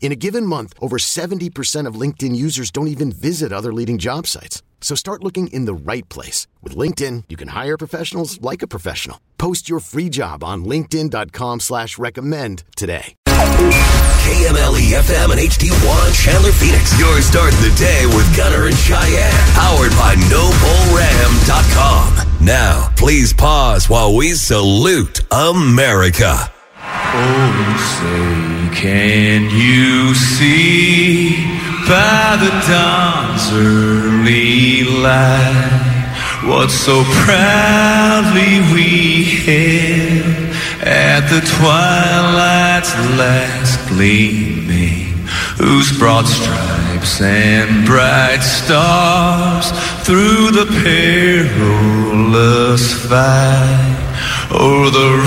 In a given month, over 70% of LinkedIn users don't even visit other leading job sites. So start looking in the right place. With LinkedIn, you can hire professionals like a professional. Post your free job on linkedin.com slash recommend today. KMLE FM and HD1 Chandler Phoenix. You're starting the day with Gunner and Cheyenne. Powered by NoBullRam.com. Now, please pause while we salute America. Oh, say, can you see by the dawn's early light what so proudly we hailed at the twilight's last gleaming, whose broad stripes and bright stars through the perilous fight o'er the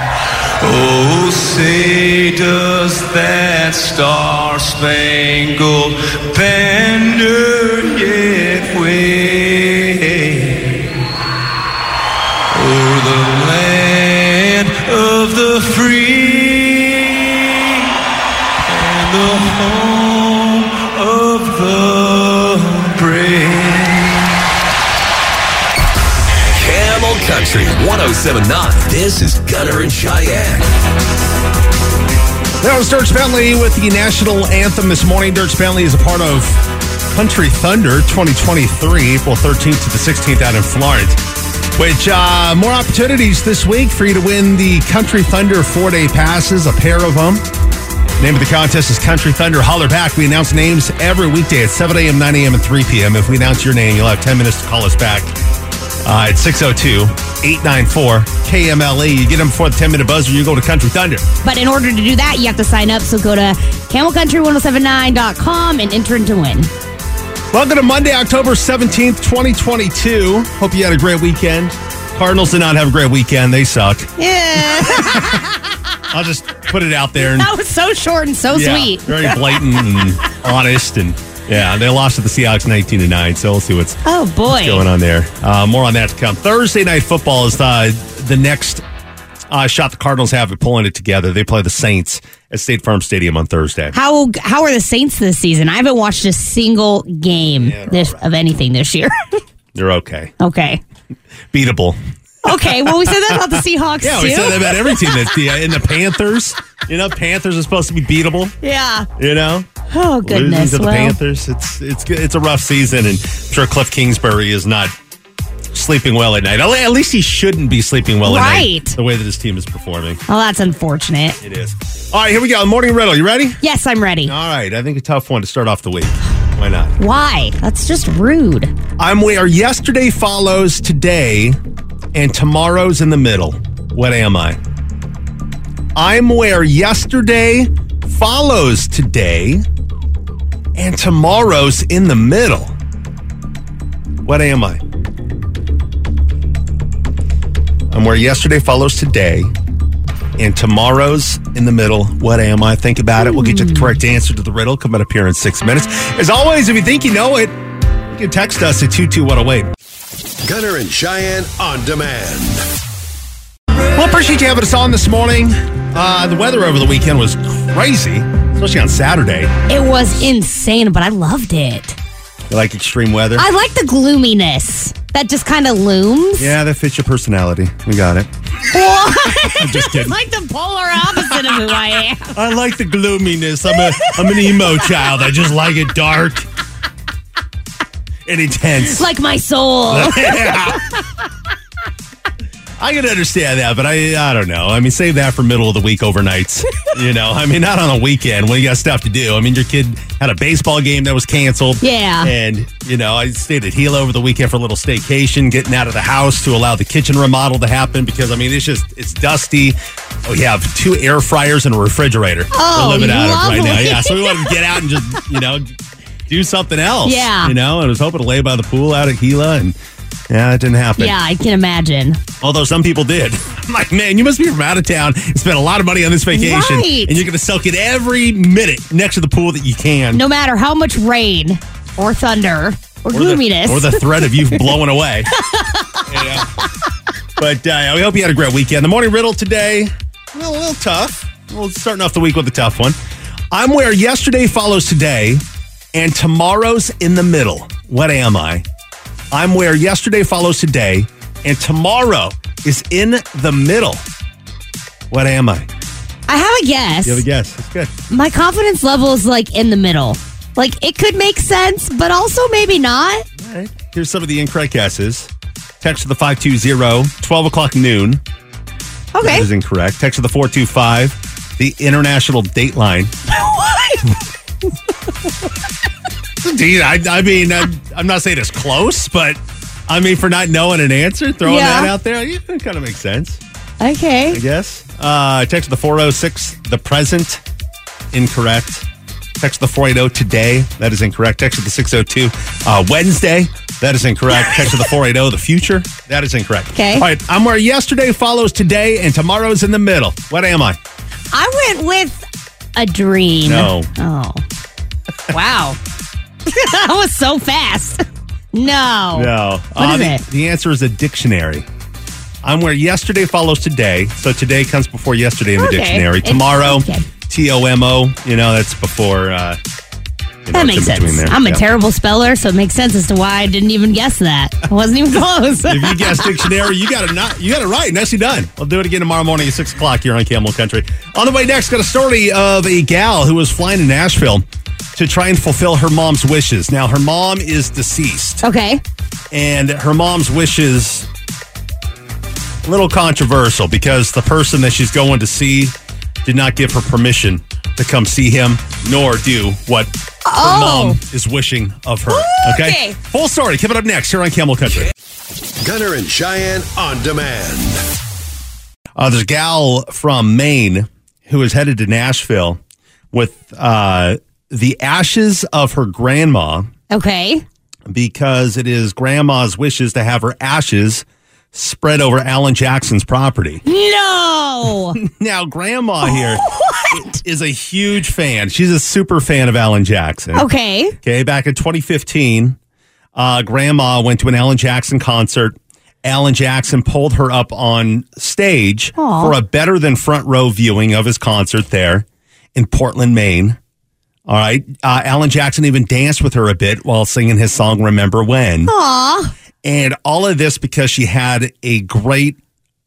Oh, say does that star-spangled banner yet wave o'er the land of the free and the home of the brave? Camel Country 1079. This is Gunner and Cheyenne. That was Dierks Bentley with the national anthem this morning. Dierks Bentley is a part of Country Thunder 2023, April 13th to the 16th out in Florence. Which, uh, more opportunities this week for you to win the Country Thunder four day passes, a pair of them. Name of the contest is Country Thunder Holler Back. We announce names every weekday at 7 a.m., 9 a.m., and 3 p.m. If we announce your name, you'll have 10 minutes to call us back uh, at 602 894 KMLE. You get them before the 10 minute buzzer, you go to Country Thunder. But in order to do that, you have to sign up. So go to camelcountry1079.com and enter in to win. Welcome to Monday, October 17th, 2022. Hope you had a great weekend. Cardinals did not have a great weekend. They suck. Yeah. I'll just put it out there. And, that was so short and so yeah, sweet. Very blatant and honest. And yeah, they lost to the Seahawks 19 to 9. So we'll see what's Oh boy. going on there. Uh, more on that to come. Thursday night football is uh, the next uh, shot the Cardinals have at pulling it together. They play the Saints at State Farm Stadium on Thursday. How how are the Saints this season? I haven't watched a single game they're this, of anything this year. They're okay. okay. Beatable. Okay. Well, we said that about the Seahawks Yeah, too. we said that about every team that's the uh, in the Panthers. You know, Panthers are supposed to be beatable. yeah. You know, Oh goodness! losing to the Well, Panthers. It's it's it's a rough season, and I'm sure Cliff Kingsbury is not sleeping well at night. At least he shouldn't be sleeping well at Right. night. The way that his team is performing, well, that's unfortunate. it is. All right, here we go. Morning riddle. You ready? Yes, I'm ready. All right. I think a tough one to start off the week. Why not? Why? That's just rude. I'm where yesterday follows today, and tomorrow's in the middle. What am I? I'm where yesterday follows today, and tomorrow's in the middle. What am I? I'm where yesterday follows today, and tomorrow's in the middle. What am I? Think about it. We'll get you the correct answer to the riddle coming up here in six minutes. As always, if you think you know it, you can text us at 22108. Gunner and Cheyenne on demand. Well, appreciate you having us on this morning. Uh, the weather over the weekend was crazy, especially on Saturday. It was insane, but I loved it. You like extreme weather? I like the gloominess that just kind of looms. yeah, that fits your personality. We got it. I'm just kidding. like the polar opposite of who I am. I like the gloominess. I'm a I'm an emo child. I just like it dark and intense. Like my soul. yeah. I can understand that, but I I don't know. I mean, save that for middle of the week overnights. You know, I mean, not on a weekend when you got stuff to do. I mean, your kid had a baseball game that was canceled. Yeah. And, you know, I stayed at Gila over the weekend for a little staycation, getting out of the house to allow the kitchen remodel to happen because, I mean, it's just, it's dusty. We have two air fryers and a refrigerator. Oh, we're living out of right now. Yeah. So we wanted to get out and just, you know, do something else. Yeah. You know, and I was hoping to lay by the pool out at Gila and, yeah, it didn't happen. yeah, I can imagine. Although some people did. I'm like, man, you must be from out of town and spend a lot of money on this vacation. Right. And you're going to soak it every minute next to the pool that you can. No matter how much rain or thunder or, or gloominess. The, or the threat of you blowing away. Yeah. But uh, we hope you had a great weekend. The morning riddle today, a little, a little tough. Well, starting off the week with a tough one. I'm where yesterday follows today, and tomorrow's in the middle. What am I? I'm where yesterday follows today, and tomorrow is in the middle. What am I? I have a guess. You have a guess. That's good. My confidence level is like in the middle. Like it could make sense, but also maybe not. All right. Here's some of the incorrect guesses. Text to the 520, 12 o'clock noon. Okay. That is incorrect. Text to the 425, the international date line. Indeed, I, I mean, I'm, I'm not saying it's close, but I mean, for not knowing an answer, throwing Yeah. that out there, yeah, it kind of makes sense, Okay. I guess. Uh, text the 406, the present, incorrect. Text the 480 today, that is incorrect. Text the 602, uh, Wednesday, that is incorrect. Text to the 480, the future, that is incorrect. Okay. All right, I'm where yesterday follows today and tomorrow's in the middle. What am I? I went with a dream. No. Oh. Wow. that was so fast. No. No. What is the, it? The answer is a dictionary. I'm where yesterday follows today. So today comes before yesterday in the Okay. dictionary. It's- Tomorrow, okay. T O M O, you know, that's before. Uh, you know, That it's makes in between sense. there. I'm a Yeah. terrible speller, so it makes sense as to why I didn't even guess that. I wasn't even close. If you guess dictionary, you got it not. You got it right. Nicely done. We'll do it again tomorrow morning at six o'clock here on Camel Country. On the way next, got a story of a gal who was flying to Nashville to try and fulfill her mom's wishes. Now, her mom is deceased. okay. and her mom's wishes a little controversial because the person that she's going to see did not give her permission to come see him nor do what her Oh. mom is wishing of her okay? Okay. full story coming up next here on camel country Gunner and Cheyenne on demand. uh, there's a gal from maine who is headed to nashville with uh, the ashes of her grandma Okay. because it is grandma's wishes to have her ashes spread over Alan Jackson's property. No. Now, Grandma here is a huge fan. She's a super fan of Alan Jackson. okay. Okay, back in 2015, uh, Grandma went to an Alan Jackson concert. Alan Jackson pulled her up on stage Aw. for a better than front row viewing of his concert there in Portland, Maine. All right. Uh, Alan Jackson even danced with her a bit while singing his song, Remember When. Aw. And all of this because she had a great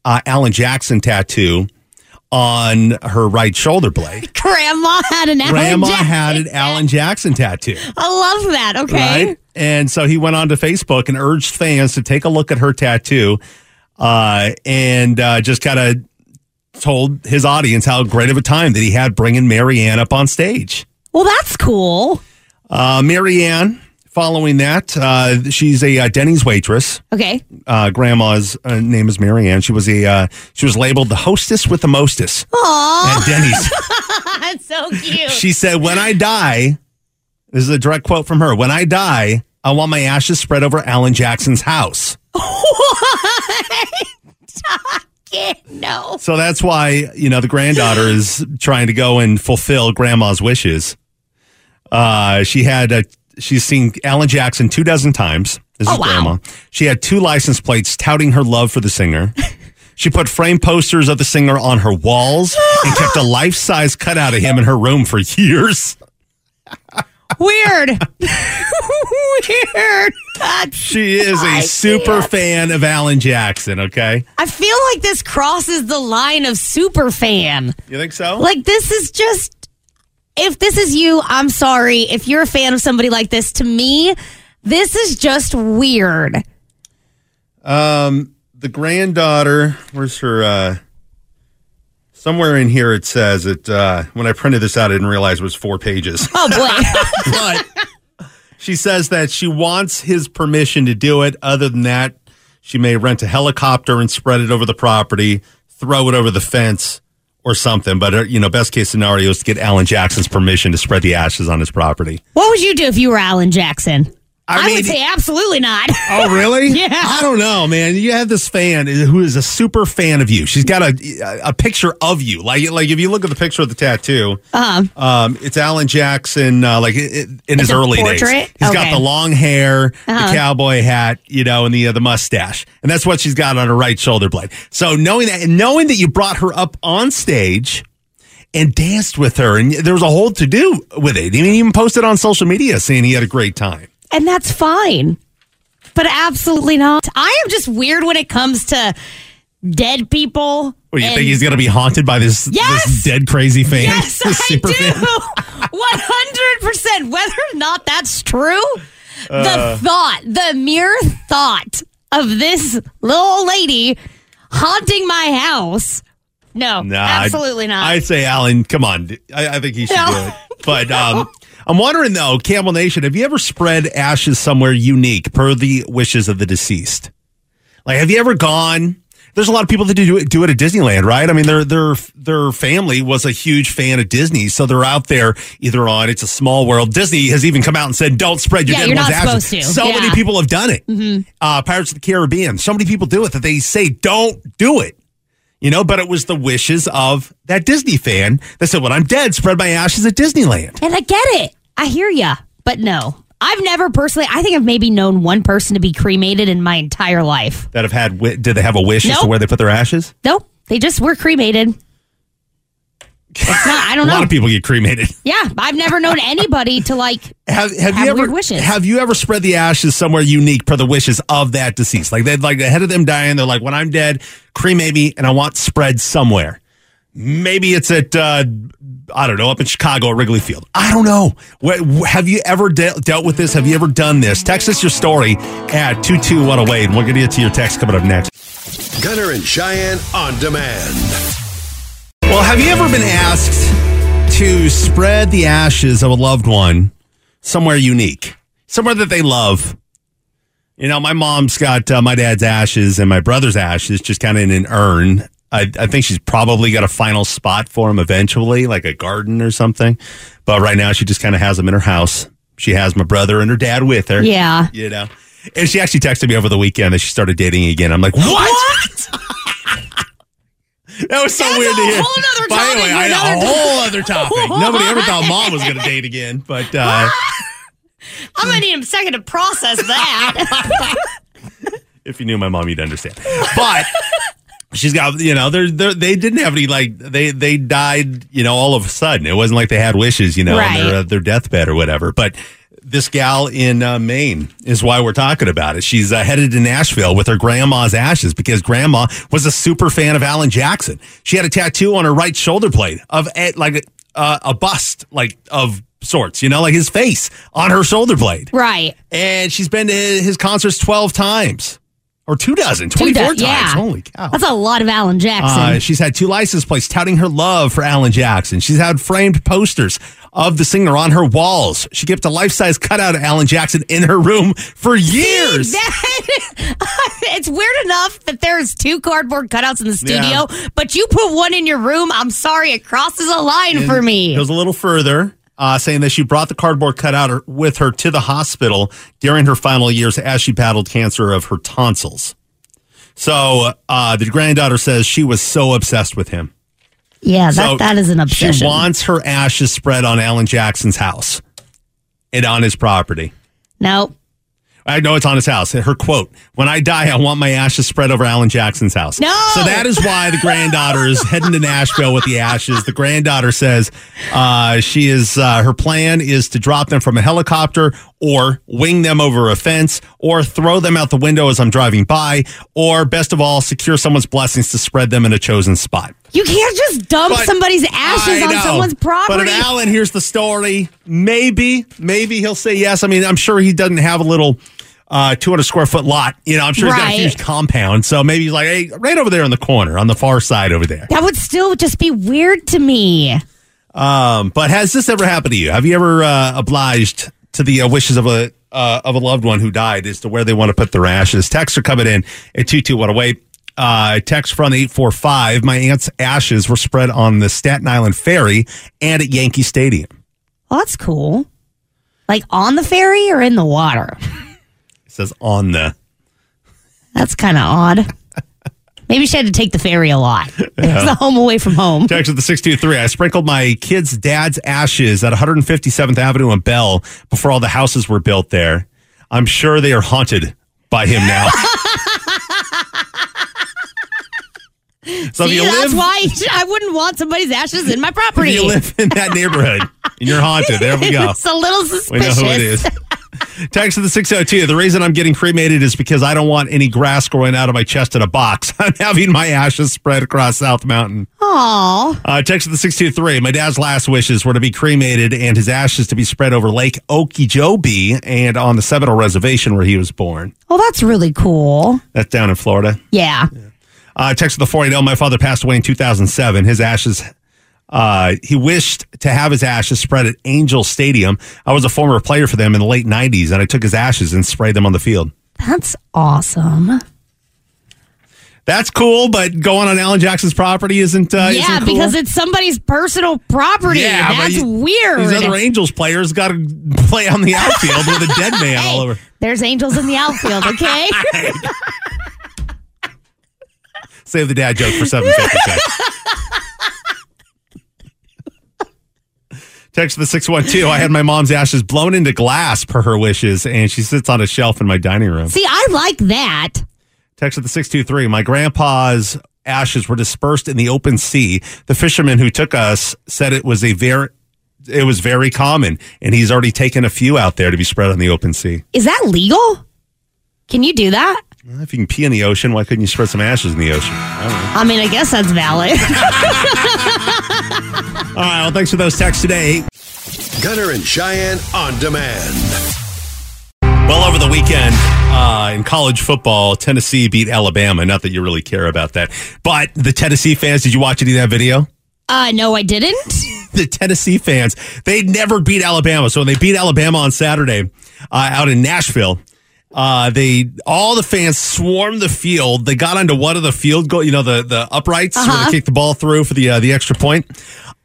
uh, Alan Jackson tattoo on her right shoulder blade. Grandma had an Alan Grandma Jackson. had an Alan Jackson tattoo. I love that. Okay. Right. And so he went on to Facebook and urged fans to take a look at her tattoo uh, and uh, just kind of told his audience how great of a time that he had bringing Marianne up on stage. Well, that's cool. Uh, Marianne, following that, uh, she's a uh, Denny's waitress. Okay. Uh, grandma's uh, name is Marianne. She was a uh, she was labeled the hostess with the mostest Aw. at Denny's. That's so cute. She said, When I die, this is a direct quote from her When I die, I want my ashes spread over Alan Jackson's house. What? no. So that's why, you know, the granddaughter is trying to go and fulfill grandma's wishes. Uh, she had, a, she's seen Alan Jackson two dozen times. This Oh, is wow. grandma. She had two license plates touting her love for the singer. She put frame posters of the singer on her walls and kept a life size cutout of him in her room for years. Weird. Weird. That's, She is a super fan of Alan Jackson, okay? I feel like this crosses the line of super fan. You think so? Like this is just if this is you, I'm sorry. If you're a fan of somebody like this, to me, this is just weird. Um, the granddaughter, where's her? Uh, somewhere in here it says it. Uh, when I printed this out, I didn't realize it was four pages. Oh boy. but she says that she wants his permission to do it. Other than that, she may rent a helicopter and spread it over the property, throw it over the fence, or something. But uh, you know, best case scenario is to get Alan Jackson's permission to spread the ashes on his property. what would you do if you were Alan Jackson? I I, mean- would say absolutely not. Oh, really? Yeah. I don't know, man. You have this fan who is a super fan of you. She's got a a picture of you. Like like if you look at the picture of the tattoo, Um, um, it's Alan Jackson, uh, like in his a early portrait? days. He's got the long hair, Uh-huh. the cowboy hat, you know, and the uh, the mustache, and that's what she's got on her right shoulder blade. So knowing that, and knowing that you brought her up on stage. And danced with her, and there was a whole to do with it. He even posted on social media saying he had a great time. And that's fine. But absolutely not. I am just weird when it comes to dead people. What do you and- think he's going to be haunted by this, Yes! this dead crazy fan? Yes, I do. One hundred percent. Whether or not that's true, Uh. the thought, the mere thought of this little lady haunting my house. No, Nah, I'd- absolutely not. I'd say, Alan, come on. I, I think he should No. do it. But um, I'm wondering, though, Camel Nation, have you ever spread ashes somewhere unique per the wishes of the deceased? Like, have you ever gone? There's a lot of people that do it, do it at Disneyland, right? I mean, their their their family was a huge fan of Disney, so they're out there either on It's a Small World. Disney has even come out and said, "Don't spread your Yeah, dead you're one's not ashes." supposed to. So many people have done it. Uh, Pirates of the Caribbean. So many people do it that they say, "Don't do it." You know, but it was the wishes of that Disney fan that said, "When I'm dead, spread my ashes at Disneyland." and I get it. I hear ya, but no. I've never personally. I think I've maybe known one person to be cremated in my entire life. That have had, did they have a wish as to where they put their ashes? Nope, they just were cremated. It's not. I don't a know. A lot of people get cremated. Yeah, I've never known anybody to like. Have, have, Have you ever wishes. have you ever spread the ashes somewhere unique per the wishes of that deceased? Like they'd like ahead of them dying, they're like, "When I'm dead, cremate me, and I want spread somewhere." Maybe it's at uh, I don't know up in Chicago at Wrigley Field. I don't know. What, have you ever de- dealt with this? Have you ever done this? Text us your story at two two one away, and we'll get to your text coming up next. Gunner and Cheyenne on demand. Well, have you ever been asked to spread the ashes of a loved one somewhere unique, somewhere that they love? You know, my mom's got uh, my dad's ashes and my brother's ashes just kind of in an urn. I, I think she's probably got a final spot for them eventually, like a garden or something. But right now, she just kind of has them in her house. She has my brother and her dad with her. Yeah. You know, And she actually texted me over the weekend that she started dating again. I'm like, what? that was so That's weird to hear. whole But anyway, I another a whole other topic. Nobody ever thought mom was going to date again, but uh, I'm gonna need a second to process that. if you knew my mom, you'd understand. But she's got, you know, they're, they're, they didn't have any like they they died, you know, all of a sudden. It wasn't like they had wishes, you know, on their, uh, their deathbed or whatever. But this gal in uh, Maine is why we're talking about it. She's uh, headed to Nashville with her grandma's ashes because grandma was a super fan of Alan Jackson. She had a tattoo on her right shoulder blade of a, like a, a bust, like of sorts, you know, like his face on her shoulder blade right. and she's been to his concerts 12 times or two dozen, Two 24 do- times. yeah. Holy cow. That's a lot of Alan Jackson. Uh, she's had two license plates touting her love for Alan Jackson. She's had framed posters of the singer on her walls. She kept a life size cutout of Alan Jackson in her room for years. That- it's weird enough that there's two cardboard cutouts in the Yeah. studio, but you put one in your room. I'm sorry, it crosses a line for me. It Goes a little further, uh, saying that she brought the cardboard cutout with her to the hospital during her final years as she battled cancer of her tonsils. So uh, the granddaughter says she was so obsessed with him. yeah, that, So that is an obsession. She wants her ashes spread on Alan Jackson's house and on his property. no, I know it's on his house. Her quote, when I die, I want my ashes spread over Alan Jackson's house. No! So that is why the granddaughter is heading to Nashville with the ashes. The granddaughter says uh, she is, uh, her plan is to drop them from a helicopter or wing them over a fence or throw them out the window as I'm driving by or best of all, secure someone's blessings to spread them in a chosen spot. you can't just dump But- somebody's ashes on someone's property. But if Alan hears the story, maybe, maybe he'll say yes. I mean, I'm sure he doesn't have a little uh, 200 square foot lot. You know, I'm sure he's got a huge compound. So maybe he's like, hey, right over there in the corner, on the far side over there. that would still just be weird to me. Um, but has this ever happened to you? Have you ever uh, obliged to the uh, wishes of a uh, of a loved one who died as to where they want to put their ashes? Texts are coming in at two two one away. Uh, text from eight four five. My aunt's ashes were spread on the Staten Island ferry and at Yankee Stadium. Well, that's cool. Like on the ferry or in the water? Says on the. That's kind of odd. Maybe she had to take the ferry a lot. It's the home away from home. Text with the 623. I sprinkled my kid's dad's ashes at 157th Avenue in Bell before all the houses were built there. I'm sure they are haunted by him now. so if See, you that's live why I wouldn't want somebody's ashes in my property. if you live in that neighborhood and you're haunted, there we go. it's a little suspicious. We know who it is. Text to the 602. The reason I'm getting cremated is because I don't want any grass growing out of my chest in a box. I'm having my ashes spread across South Mountain. Aw. Uh, text to the 623. My dad's last wishes were to be cremated and his ashes to be spread over Lake Okeechobee and on the Seminole Reservation where he was born. Well, that's really cool. That's down in Florida. Yeah. Uh, text to the 480. My father passed away in 2007. His ashes, uh, he wished to have his ashes spread at Angel Stadium. I was a former player for them in the late 90s, and I took his ashes and sprayed them on the field. That's awesome. That's cool, but going on Alan Jackson's property isn't. Uh, yeah, isn't cool. because it's somebody's personal property. Yeah, That's you- weird. These other Angels players got to play on the outfield with a dead man all over. There's angels in the outfield, okay? Save the dad joke for 756. Text the 612. I had my mom's ashes blown into glass per her wishes, and she sits on a shelf in my dining room. See, I like that. Text the 623. My grandpa's ashes were dispersed in the open sea. The fisherman who took us said it was a very it was very common, and he's already taken a few out there to be spread on the open sea. Is that legal? Can you do that? Well, If you can pee in the ocean, why couldn't you spread some ashes in the ocean? I don't know. I mean, I guess that's valid. All right, well, thanks for those texts today. Gunner and Cheyenne on demand. Well, over the weekend uh, in college football, Tennessee beat Alabama. Not that you really care about that, but the Tennessee fans, did you watch any of that video? uh, no, I didn't. The Tennessee fans, they never beat Alabama. So when they beat Alabama on Saturday uh, out in Nashville, uh, they all the fans swarmed the field. They got onto one of the field goal, you know, the the uprights where Uh-huh. they kicked the ball through for the uh, the extra point.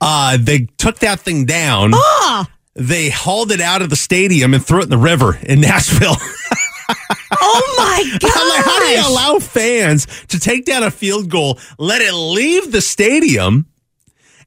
Uh, they took that thing down. Ah, They hauled it out of the stadium and threw it in the river in Nashville. Oh my god! Like, how do you allow fans to take down a field goal, let it leave the stadium,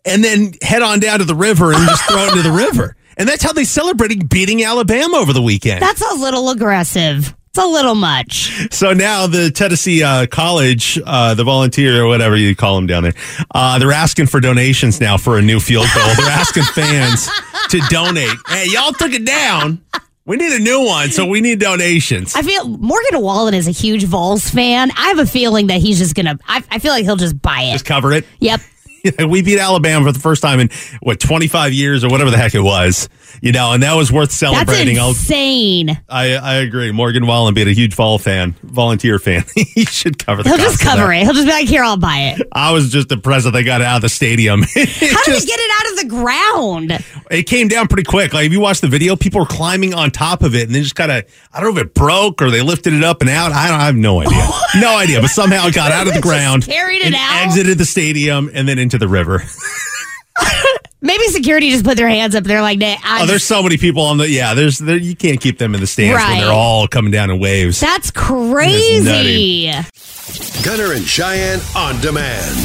and then head on down to the river and just throw it into the river? And that's how they celebrated beating Alabama over the weekend. That's a little aggressive. It's a little much. So now the Tennessee uh, College, uh, the volunteer or whatever you call them down there, uh, they're asking for donations now for a new field goal. they're asking fans to donate. Hey, y'all took it down. We need a new one, so we need donations. I feel Morgan Wallen is a huge Vols fan. I have a feeling that he's just gonna. I, I feel like he'll just buy it. Just cover it. Yep. we beat Alabama for the first time in what 25 years or whatever the heck it was, you know, and that was worth That's celebrating. I'll- insane. I I agree. Morgan Wallen being a huge Vol fan, volunteer fan. he should cover the He'll just cover that. it. He'll just be like, "Here, I'll buy it." I was just impressed that they got it out of the stadium. How did just- he get it out of the ground? it came down pretty quick. Like if you watch the video, people were climbing on top of it, and they just kind of I don't know if it broke or they lifted it up and out. I don't I have no idea, no idea. But somehow it got out of the They ground, carried it out? exited the stadium, and then into the river. Maybe security just put their hands up. They're like, nah, I Oh, there's so many people on the yeah. There's there, you can't keep them in the stands when they're all coming down in waves. That's crazy. nutty. Gunner and Cheyenne on demand.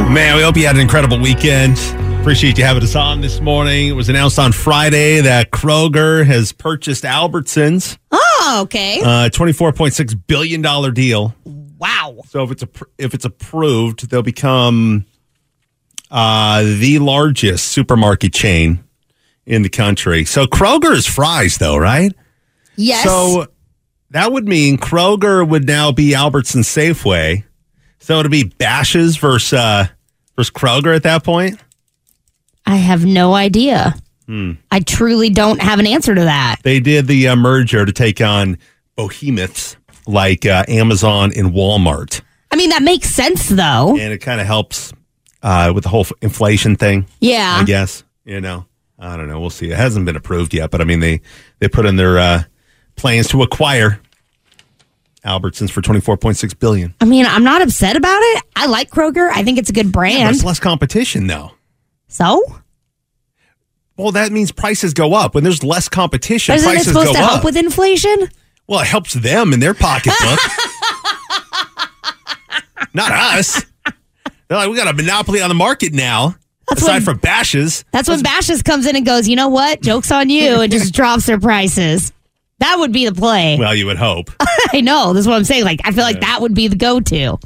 Man, we hope you had an incredible weekend. Appreciate you having us on this morning. It was announced on Friday that Kroger has purchased Albertsons, Oh, okay. a twenty-four point six billion dollar deal. Wow. So if it's a, if it's approved, they'll become uh, the largest supermarket chain in the country. So Kroger is Fry's, though, right? Yes. So that would mean Kroger would now be Albertson Safeway. So it'd be Bashas' versus uh, versus Kroger at that point. I have no idea. Hmm. I truly don't have an answer to that. They did the uh, merger to take on behemoths like uh, Amazon and Walmart, I mean, that makes sense though. and it kind of helps uh, with the whole inflation thing. Yeah. I guess you know. I don't know. We'll see. It hasn't been approved yet, but I mean they they put in their uh, plans to acquire Albertsons for twenty four point six billion. I mean, I'm not upset about it. I like Kroger. I think it's a good brand. it's less competition, though. so, Well, that means prices go up. When there's less competition, isn't it supposed to up. help with inflation? Well, it helps them in their pocketbook, not us. They're like, we got a monopoly on the market now. That's aside when- from Bashas', That's when Bashas' comes in and goes, you know what? Joke's on you, and just drops their prices. That would be the play. well, you would hope. uh, I know. That's what I'm saying. Like, I feel like that would be the go-to.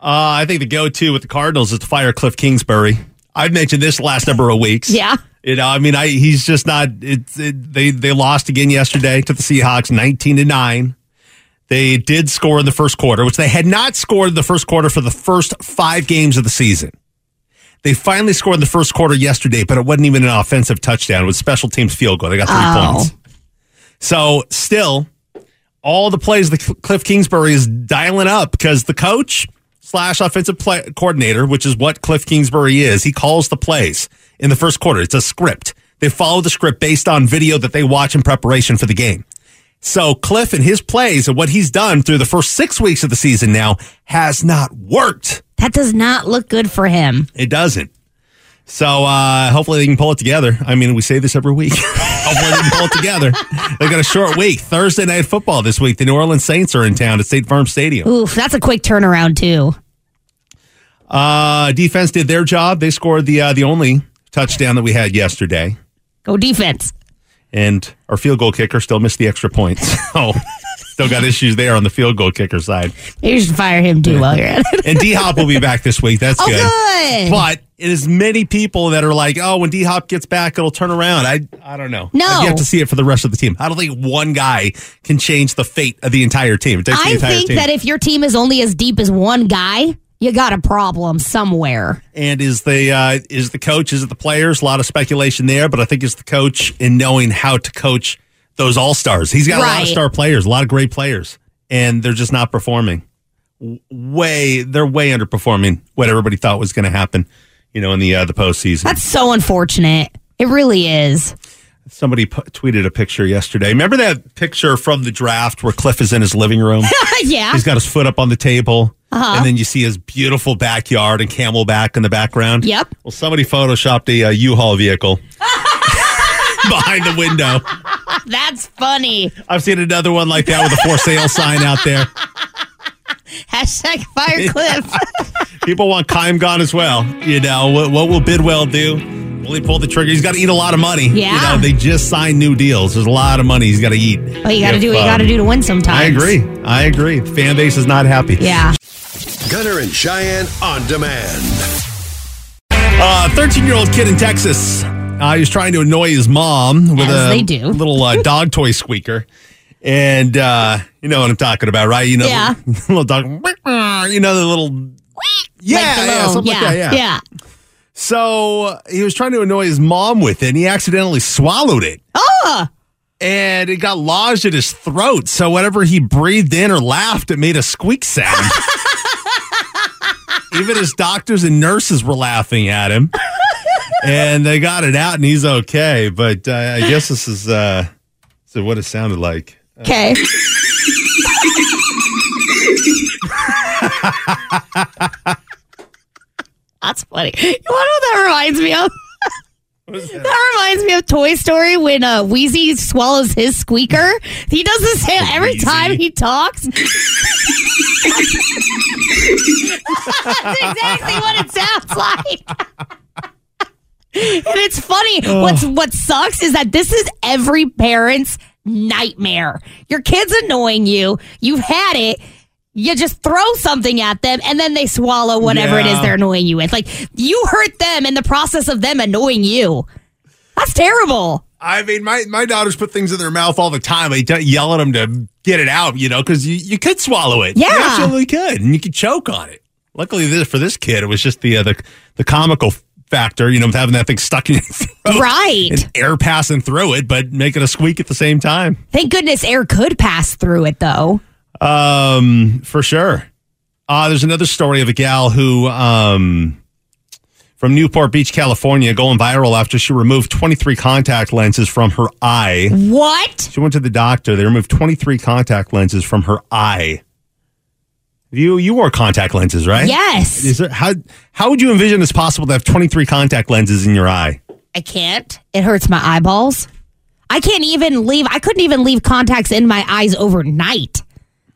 I think the go-to with the Cardinals is to fire Cliff Kingsbury. I've mentioned this the last number of weeks. Yeah. You know, I mean, I he's just not. It's it, they they lost again yesterday to the Seahawks, nineteen to nine. They did score in the first quarter, which they had not scored in the first quarter for the first five games of the season. They finally scored in the first quarter yesterday, but it wasn't even an offensive touchdown. It was special teams field goal. They got three Oh. points. So still, all the plays that Cliff Kingsbury is dialing up because the coach slash offensive play coordinator, which is what Cliff Kingsbury is, he calls the plays in the first quarter. It's a script. They follow the script based on video that they watch in preparation for the game. So Cliff and his plays and what he's done through the first six weeks of the season now has not worked. That does not look good for him. It doesn't. So uh, hopefully they can pull it together. I mean, we say this every week. hopefully they can pull it together. They got a short week. Thursday night football this week. The New Orleans Saints are in town at State Farm Stadium. Oof, that's a quick turnaround too. Uh, defense did their job. They scored the uh, the only touchdown that we had yesterday, Go defense. and our field goal kicker still missed the extra point. So still got issues there on the field goal kicker side. You should fire him too while you're at it. And D Hop will be back this week. That's Oh, good. good. But it is many people that are like, oh, when D Hop gets back, it'll turn around. I I don't know. No. you have to see it for the rest of the team. I don't think one guy can change the fate of the entire team. It takes the I entire think team. that if your team is only as deep as one guy, you got a problem somewhere. and is the uh, is the coach? Is it the players? A lot of speculation there, but I think it's the coach in knowing how to coach those all stars. He's got a lot of star players, a lot of great players, and they're just not performing. Way they're way underperforming what everybody thought was going to happen. You know, in the uh, the postseason. That's so unfortunate. It really is. Somebody pu- tweeted a picture yesterday. Remember that picture from the draft where Cliff is in his living room? yeah. He's got his foot up on the table. Uh-huh. And then you see his beautiful backyard and camelback in the background. Yep. Well, somebody photoshopped a uh, U-Haul vehicle behind the window. That's funny. I've seen another one like that with a for sale sign out there. Hashtag fire Cliff. People want Keim gone as well. You know, what, what will Bidwill do? Will he pull the trigger? He's got to eat a lot of money. Yeah. You know, they just signed new deals. There's a lot of money he's got to eat. well, you got to do what you um, got to do to win sometimes. I agree. I agree. Fan base is not happy. Yeah. Gunner and Cheyenne on demand. A 13 year old kid in Texas. Uh, he was trying to annoy his mom with As a they do. little uh, dog toy squeaker. And uh, you know what I'm talking about, right? You know, Yeah. little dog, you know, the little, yeah, Like the yeah, little- something like that, yeah. yeah. So uh, he was trying to annoy his mom with it, and he accidentally swallowed it. Oh, and it got lodged in his throat. So whenever he breathed in or laughed, it made a squeak sound. Even his doctors and nurses were laughing at him, and they got it out, and he's okay. But uh, I guess this is uh, so what it sounded like. okay. That's funny. You know what that reminds me of? That reminds me of Toy Story when uh, Wheezy swallows his squeaker. He does the same every Wheezy. time he talks. That's exactly what it sounds like. and it's funny. What's what sucks is that this is every parent's nightmare. Your kid's annoying you. You've had it. You just throw something at them and then they swallow whatever it is they're annoying you with. Like you hurt them in the process of them annoying you. That's terrible. I mean, my, my daughters put things in their mouth all the time. I yell at them to get it out, you know, because you, you could swallow it. Yeah. You Yeah. absolutely could, and you could choke on it. Luckily, this, for this kid, it was just the uh, the the comical factor, you know, having that thing stuck in your throat, Right. and air passing through it, but making a squeak at the same time. Thank goodness air could pass through it though. Um, for sure. Uh, there's another story of a gal who, um, from Newport Beach, California, going viral after she removed 23 contact lenses from her eye. What? She went to the doctor. They removed 23 contact lenses from her eye. You you wore contact lenses, right? Yes. Is there, how how would you envision it's possible to have 23 contact lenses in your eye? I can't. It hurts my eyeballs. I can't even leave. I couldn't even leave contacts in my eyes overnight,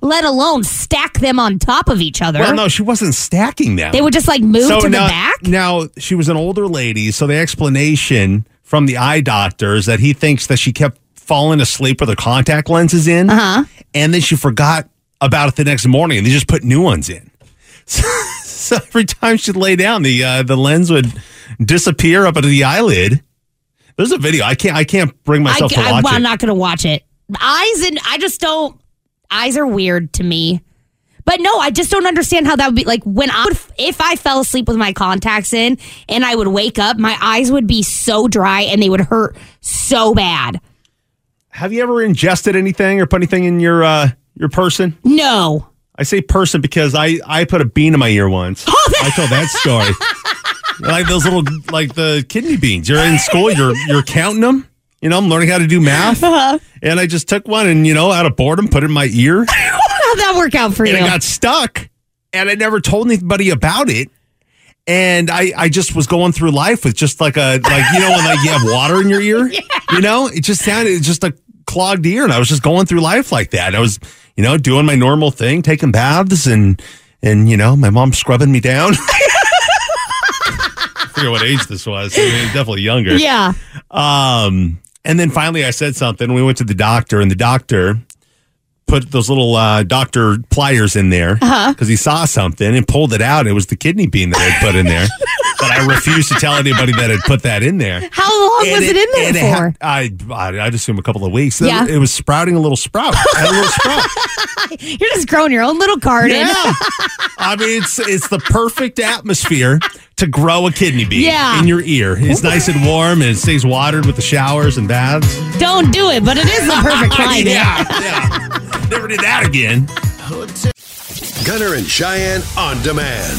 let alone stack them on top of each other. Well, no, she wasn't stacking them. They would just like move to the back. Now she was an older lady, so the explanation from the eye doctor is that he thinks that she kept falling asleep with her contact lenses in, Uh-huh. and then she forgot about it the next morning, and they just put new ones in. So, so every time she'd lay down, the uh, the lens would disappear up into the eyelid. There's a video. I can't. I can't bring I, myself to I, watch well, it. I'm not going to watch it. Eyes and I just don't. Eyes are weird to me. But no, I just don't understand how that would be like when I would, if I fell asleep with my contacts in and I would wake up, my eyes would be so dry and they would hurt so bad. Have you ever ingested anything or put anything in your uh, your person? No. I say person because I I put a bean in my ear once. I told that story. like those little like the kidney beans. You're in school. You're you're counting them. You know, I'm learning how to do math, and I just took one and you know, out of boredom, put it in my ear, How'd that work out for and you? it got stuck. And I never told anybody about it. And I, I just was going through life with just like a like you know when like you have water in your ear, you know, it just sounded just a clogged ear, and I was just going through life like that. I was you know doing my normal thing, taking baths, and and you know my mom scrubbing me down. I forget what age this was. I mean, definitely younger. yeah. Um, and then finally, I said something. We went to the doctor, and the doctor put those little uh, doctor pliers in there because Uh-huh. he saw something and pulled it out. It was the kidney bean that had put in there. but I refused to tell anybody that had put that in there. How long And was it, in there for? I, I I'd assume a couple of weeks. Yeah. It was sprouting a little sprout. A little sprout. You're just growing your own little garden. Yeah. I mean, it's it's the perfect atmosphere to grow a kidney bean Yeah. in your ear. It's nice and warm and it stays watered with the showers and baths. Don't do it, but it is the perfect climate. yeah, yeah. Never did that again. Gunner and Cheyenne on demand.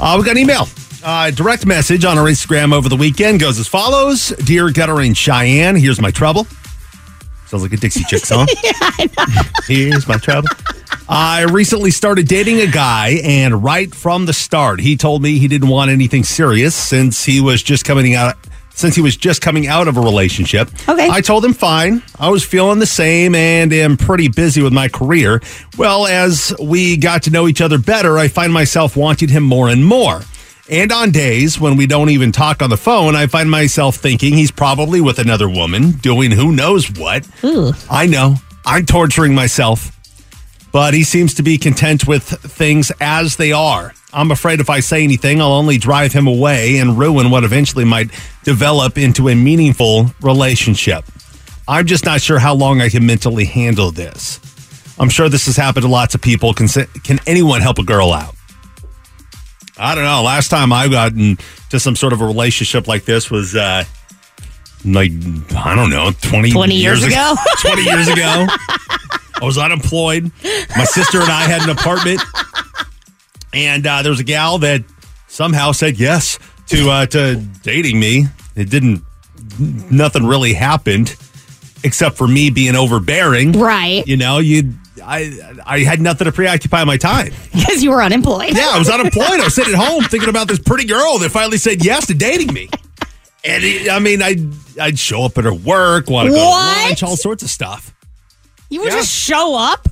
Uh, we got an email. Uh, direct message on our Instagram over the weekend goes as follows Dear Gunner and Cheyenne, here's my trouble. Sounds like a Dixie Chick song. here's my trouble. I recently started dating a guy, and right from the start, he told me he didn't want anything serious since he was just coming out since he was just coming out of a relationship. Okay. I told him fine. I was feeling the same and am pretty busy with my career. Well, as we got to know each other better, I find myself wanting him more and more. And on days when we don't even talk on the phone, I find myself thinking he's probably with another woman doing who knows what. I know. I'm torturing myself. But he seems to be content with things as they are. I'm afraid if I say anything, I'll only drive him away and ruin what eventually might develop into a meaningful relationship. I'm just not sure how long I can mentally handle this. I'm sure this has happened to lots of people. Can, can anyone help a girl out? I don't know. Last time I got into some sort of a relationship like this was uh like I don't know, 20, 20 years ago? 20 years ago. I was unemployed. My sister and I had an apartment. And uh, there was a gal that somehow said yes to uh, to dating me. It didn't nothing really happened except for me being overbearing. Right. You know, you I I had nothing to preoccupy my time. Because you were unemployed. Yeah, I was unemployed. I was sitting at home thinking about this pretty girl that finally said yes to dating me. And it, I mean, I'd, I'd show up at her work, want to go to lunch, all sorts of stuff You would Yeah. just show up?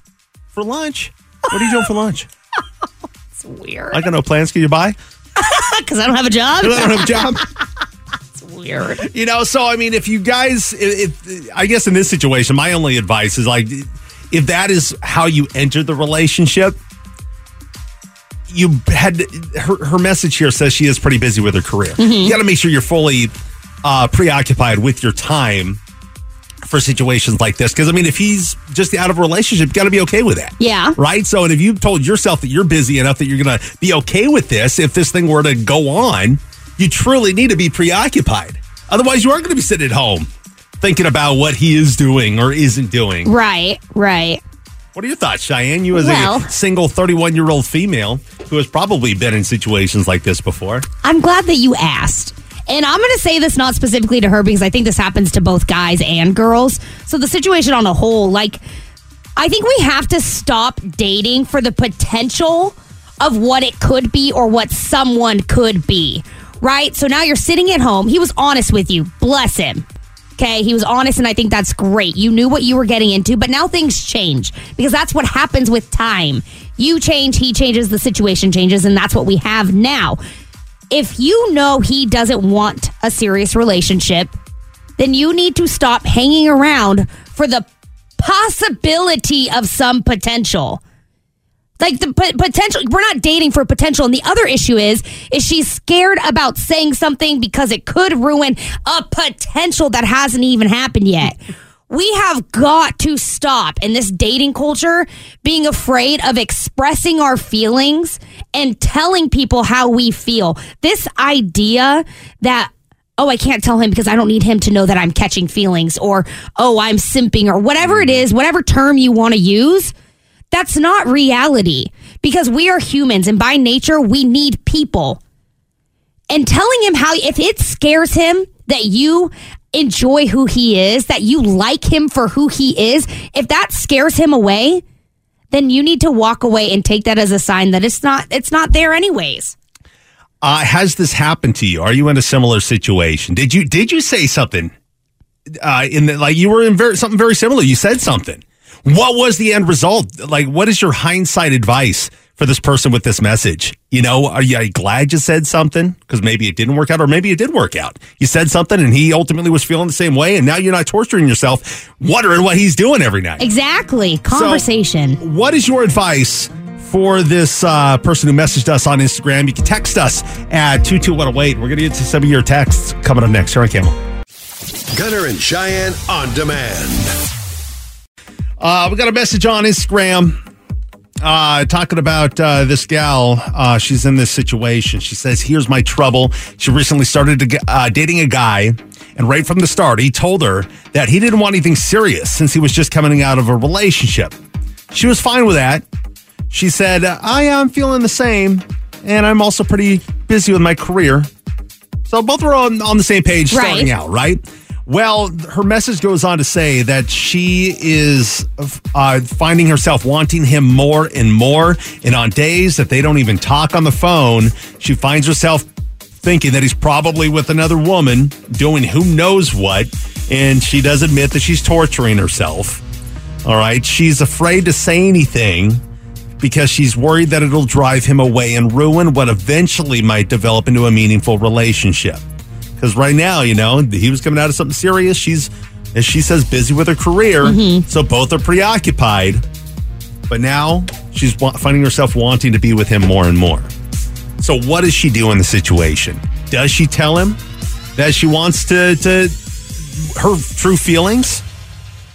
for lunch. What are you doing for lunch? It's weird. I got no plans. Can you buy? Because I don't have a job? I don't have a job. It's weird. You know, so I mean, if you guys, if, if I guess in this situation, my only advice is like, if that is how you enter the relationship, you had her, her message here says she is pretty busy with her career. You got to make sure you're fully uh, preoccupied with your time for situations like this. Because I mean, if he's just out of a relationship, you got to be okay with that. Yeah. Right. So, and if you've told yourself that you're busy enough that you're going to be okay with this, if this thing were to go on, you truly need to be preoccupied. Otherwise, you are going to be sitting at home thinking about what he is doing or isn't doing. Right, right. What are your thoughts, Cheyenne? You as Well- a single 31 year old female who has probably been in situations like this before. I'm glad that you asked. And I'm going to say this not specifically to her because I think this happens to both guys and girls. So the situation on a whole, like, I think we have to stop dating for the potential of what it could be or what someone could be, right? So now you're sitting at home. He was honest with you. Bless him. Okay, he was honest, and I think that's great. You knew what you were getting into, but now things change because that's what happens with time. You change, he changes, the situation changes, and that's what we have now. If you know he doesn't want a serious relationship, then you need to stop hanging around for the possibility of some potential. Like the p- potential, we're not dating for potential. And the other issue is, is she's scared about saying something because it could ruin a potential that hasn't even happened yet. We have got to stop in this dating culture being afraid of expressing our feelings and telling people how we feel. This idea that oh, I can't tell him because I don't need him to know that I'm catching feelings or, oh, I'm simping or whatever it mm-hmm. is, whatever term you want to use. That's not reality because we are humans and by nature, we need people. And telling him how, if it scares him that you enjoy who he is, that you like him for who he is, if that scares him away, then you need to walk away and take that as a sign that it's not, it's not there anyways. Uh, has this happened to you? Are you in a similar situation? Did you did you say something uh, in the, like you were in very, something very similar? You said something. What was the end result? Like, what is your hindsight advice for this person with this message? You know, are you, are you glad you said something because maybe it didn't work out, or maybe it did work out? You said something, and he ultimately was feeling the same way, and now you're not torturing yourself, wondering what he's doing every night. Exactly. Conversation. What is your advice for this uh, person who messaged us on Instagram? You can text us at 22108. We're going to get to some of your texts coming up next here on Camel. Gunner and Cheyenne on demand. Uh, we got a message on Instagram uh, talking about uh, this gal. Uh, she's in this situation. She says, Here's my trouble. She recently started to, get- uh, dating a guy, and right from the start, he told her that he didn't want anything serious since he was just coming out of a relationship. She was fine with that. She said, I am feeling the same, and I'm also pretty busy with my career. So both were on, on the same page Right. starting out, right? Well, her message goes on to say that she is uh, finding herself wanting him more and more. And on days that they don't even talk on the phone, she finds herself thinking that he's probably with another woman doing who knows what. And she does admit that she's torturing herself. All right. She's afraid to say anything because she's worried that it'll drive him away and ruin what eventually might develop into a meaningful relationship. Because right now, you know, he was coming out of something serious. She's, as she says, busy with her career. Mm-hmm. So both are preoccupied. But now she's finding herself wanting to be with him more and more. So what does she do in the situation? Does she tell him that she wants to, to her true feelings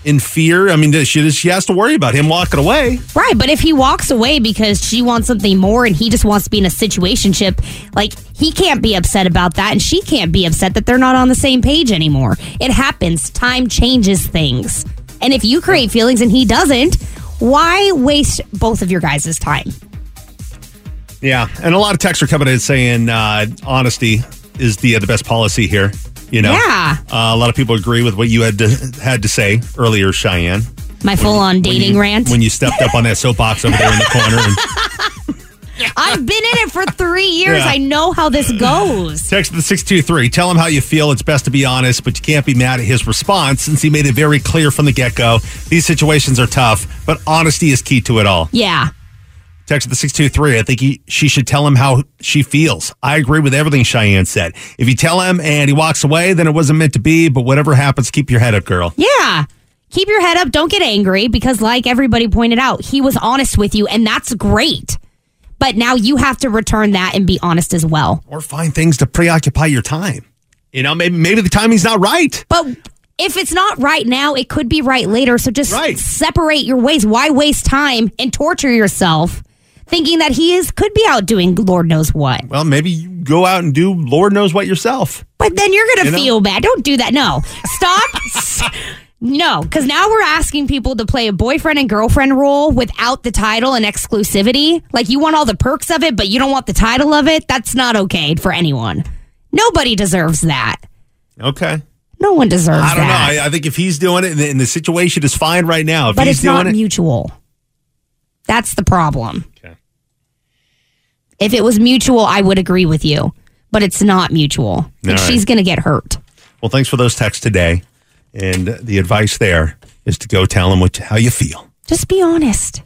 in fear? I mean, she, she has to worry about him walking away. Right, but if he walks away because she wants something more and he just wants to be in a situationship, like he can't be upset about that and she can't be upset that they're not on the same page anymore. It happens. Time changes things. And if you create feelings and he doesn't, why waste both of your guys' time? Yeah, and a lot of texts are coming in saying uh, honesty is the uh, the best policy here. You know, Yeah. Uh, a lot of people agree with what you had to had to say earlier, Cheyenne. My full on dating you, rant. when you stepped up on that soapbox over there in the corner. And I've been in it for three years. Yeah. I know how this goes. text the six two three. Tell him how you feel. It's best to be honest, but you can't be mad at his response since he made it very clear from the get go. These situations are tough, but honesty is key to it all. Yeah. Text to the 623. I think he, she should tell him how she feels. I agree with everything Cheyenne said. If you tell him and he walks away, then it wasn't meant to be, but whatever happens, keep your head up, girl. Yeah. Keep your head up. Don't get angry because, like everybody pointed out, he was honest with you, and that's great. But now you have to return that and be honest as well. Or find things to preoccupy your time. You know, maybe, maybe the timing's not right. But if it's not right now, it could be right later. So just Right. separate your ways. Why waste time and torture yourself thinking that he is could be out doing Lord knows what? Well, maybe you go out and do Lord knows what yourself. But then you're going to You know? feel bad. Don't do that. No. Stop. No, because now we're asking people to play a boyfriend and girlfriend role without the title and exclusivity. Like you want all the perks of it, but you don't want the title of it. That's not okay for anyone. Nobody deserves that. Okay. No one deserves that. I don't that. know. I, I think if he's doing it and the, situation is fine right now, if but he's it's not doing it. mutual. That's the problem. If it was mutual, I would agree with you. But it's not mutual. Right. she's going to get hurt. Well, thanks for those texts today. And the advice there is to go tell him what, how you feel. Just be honest.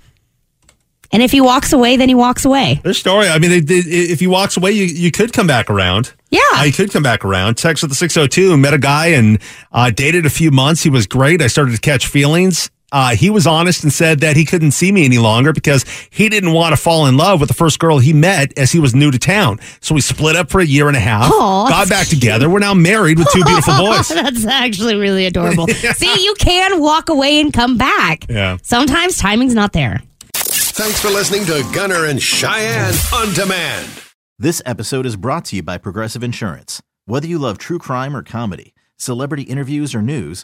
And if he walks away, then he walks away. This story, I mean, if he walks away, you, you could come back around. Yeah. I could come back around. Text with the 602, met a guy and uh, dated a few months. He was great. I started to catch feelings. Uh, he was honest and said that he couldn't see me any longer because he didn't want to fall in love with the first girl he met as he was new to town. So we split up for a year and a half, Aw, got that's back together. We're now married with two beautiful boys. That's actually really adorable. See, you can walk away and come back. Yeah. Sometimes timing's not there. Thanks for listening to Gunner and Cheyenne on demand. This episode is brought to you by Progressive Insurance. Whether you love true crime or comedy, celebrity interviews or news,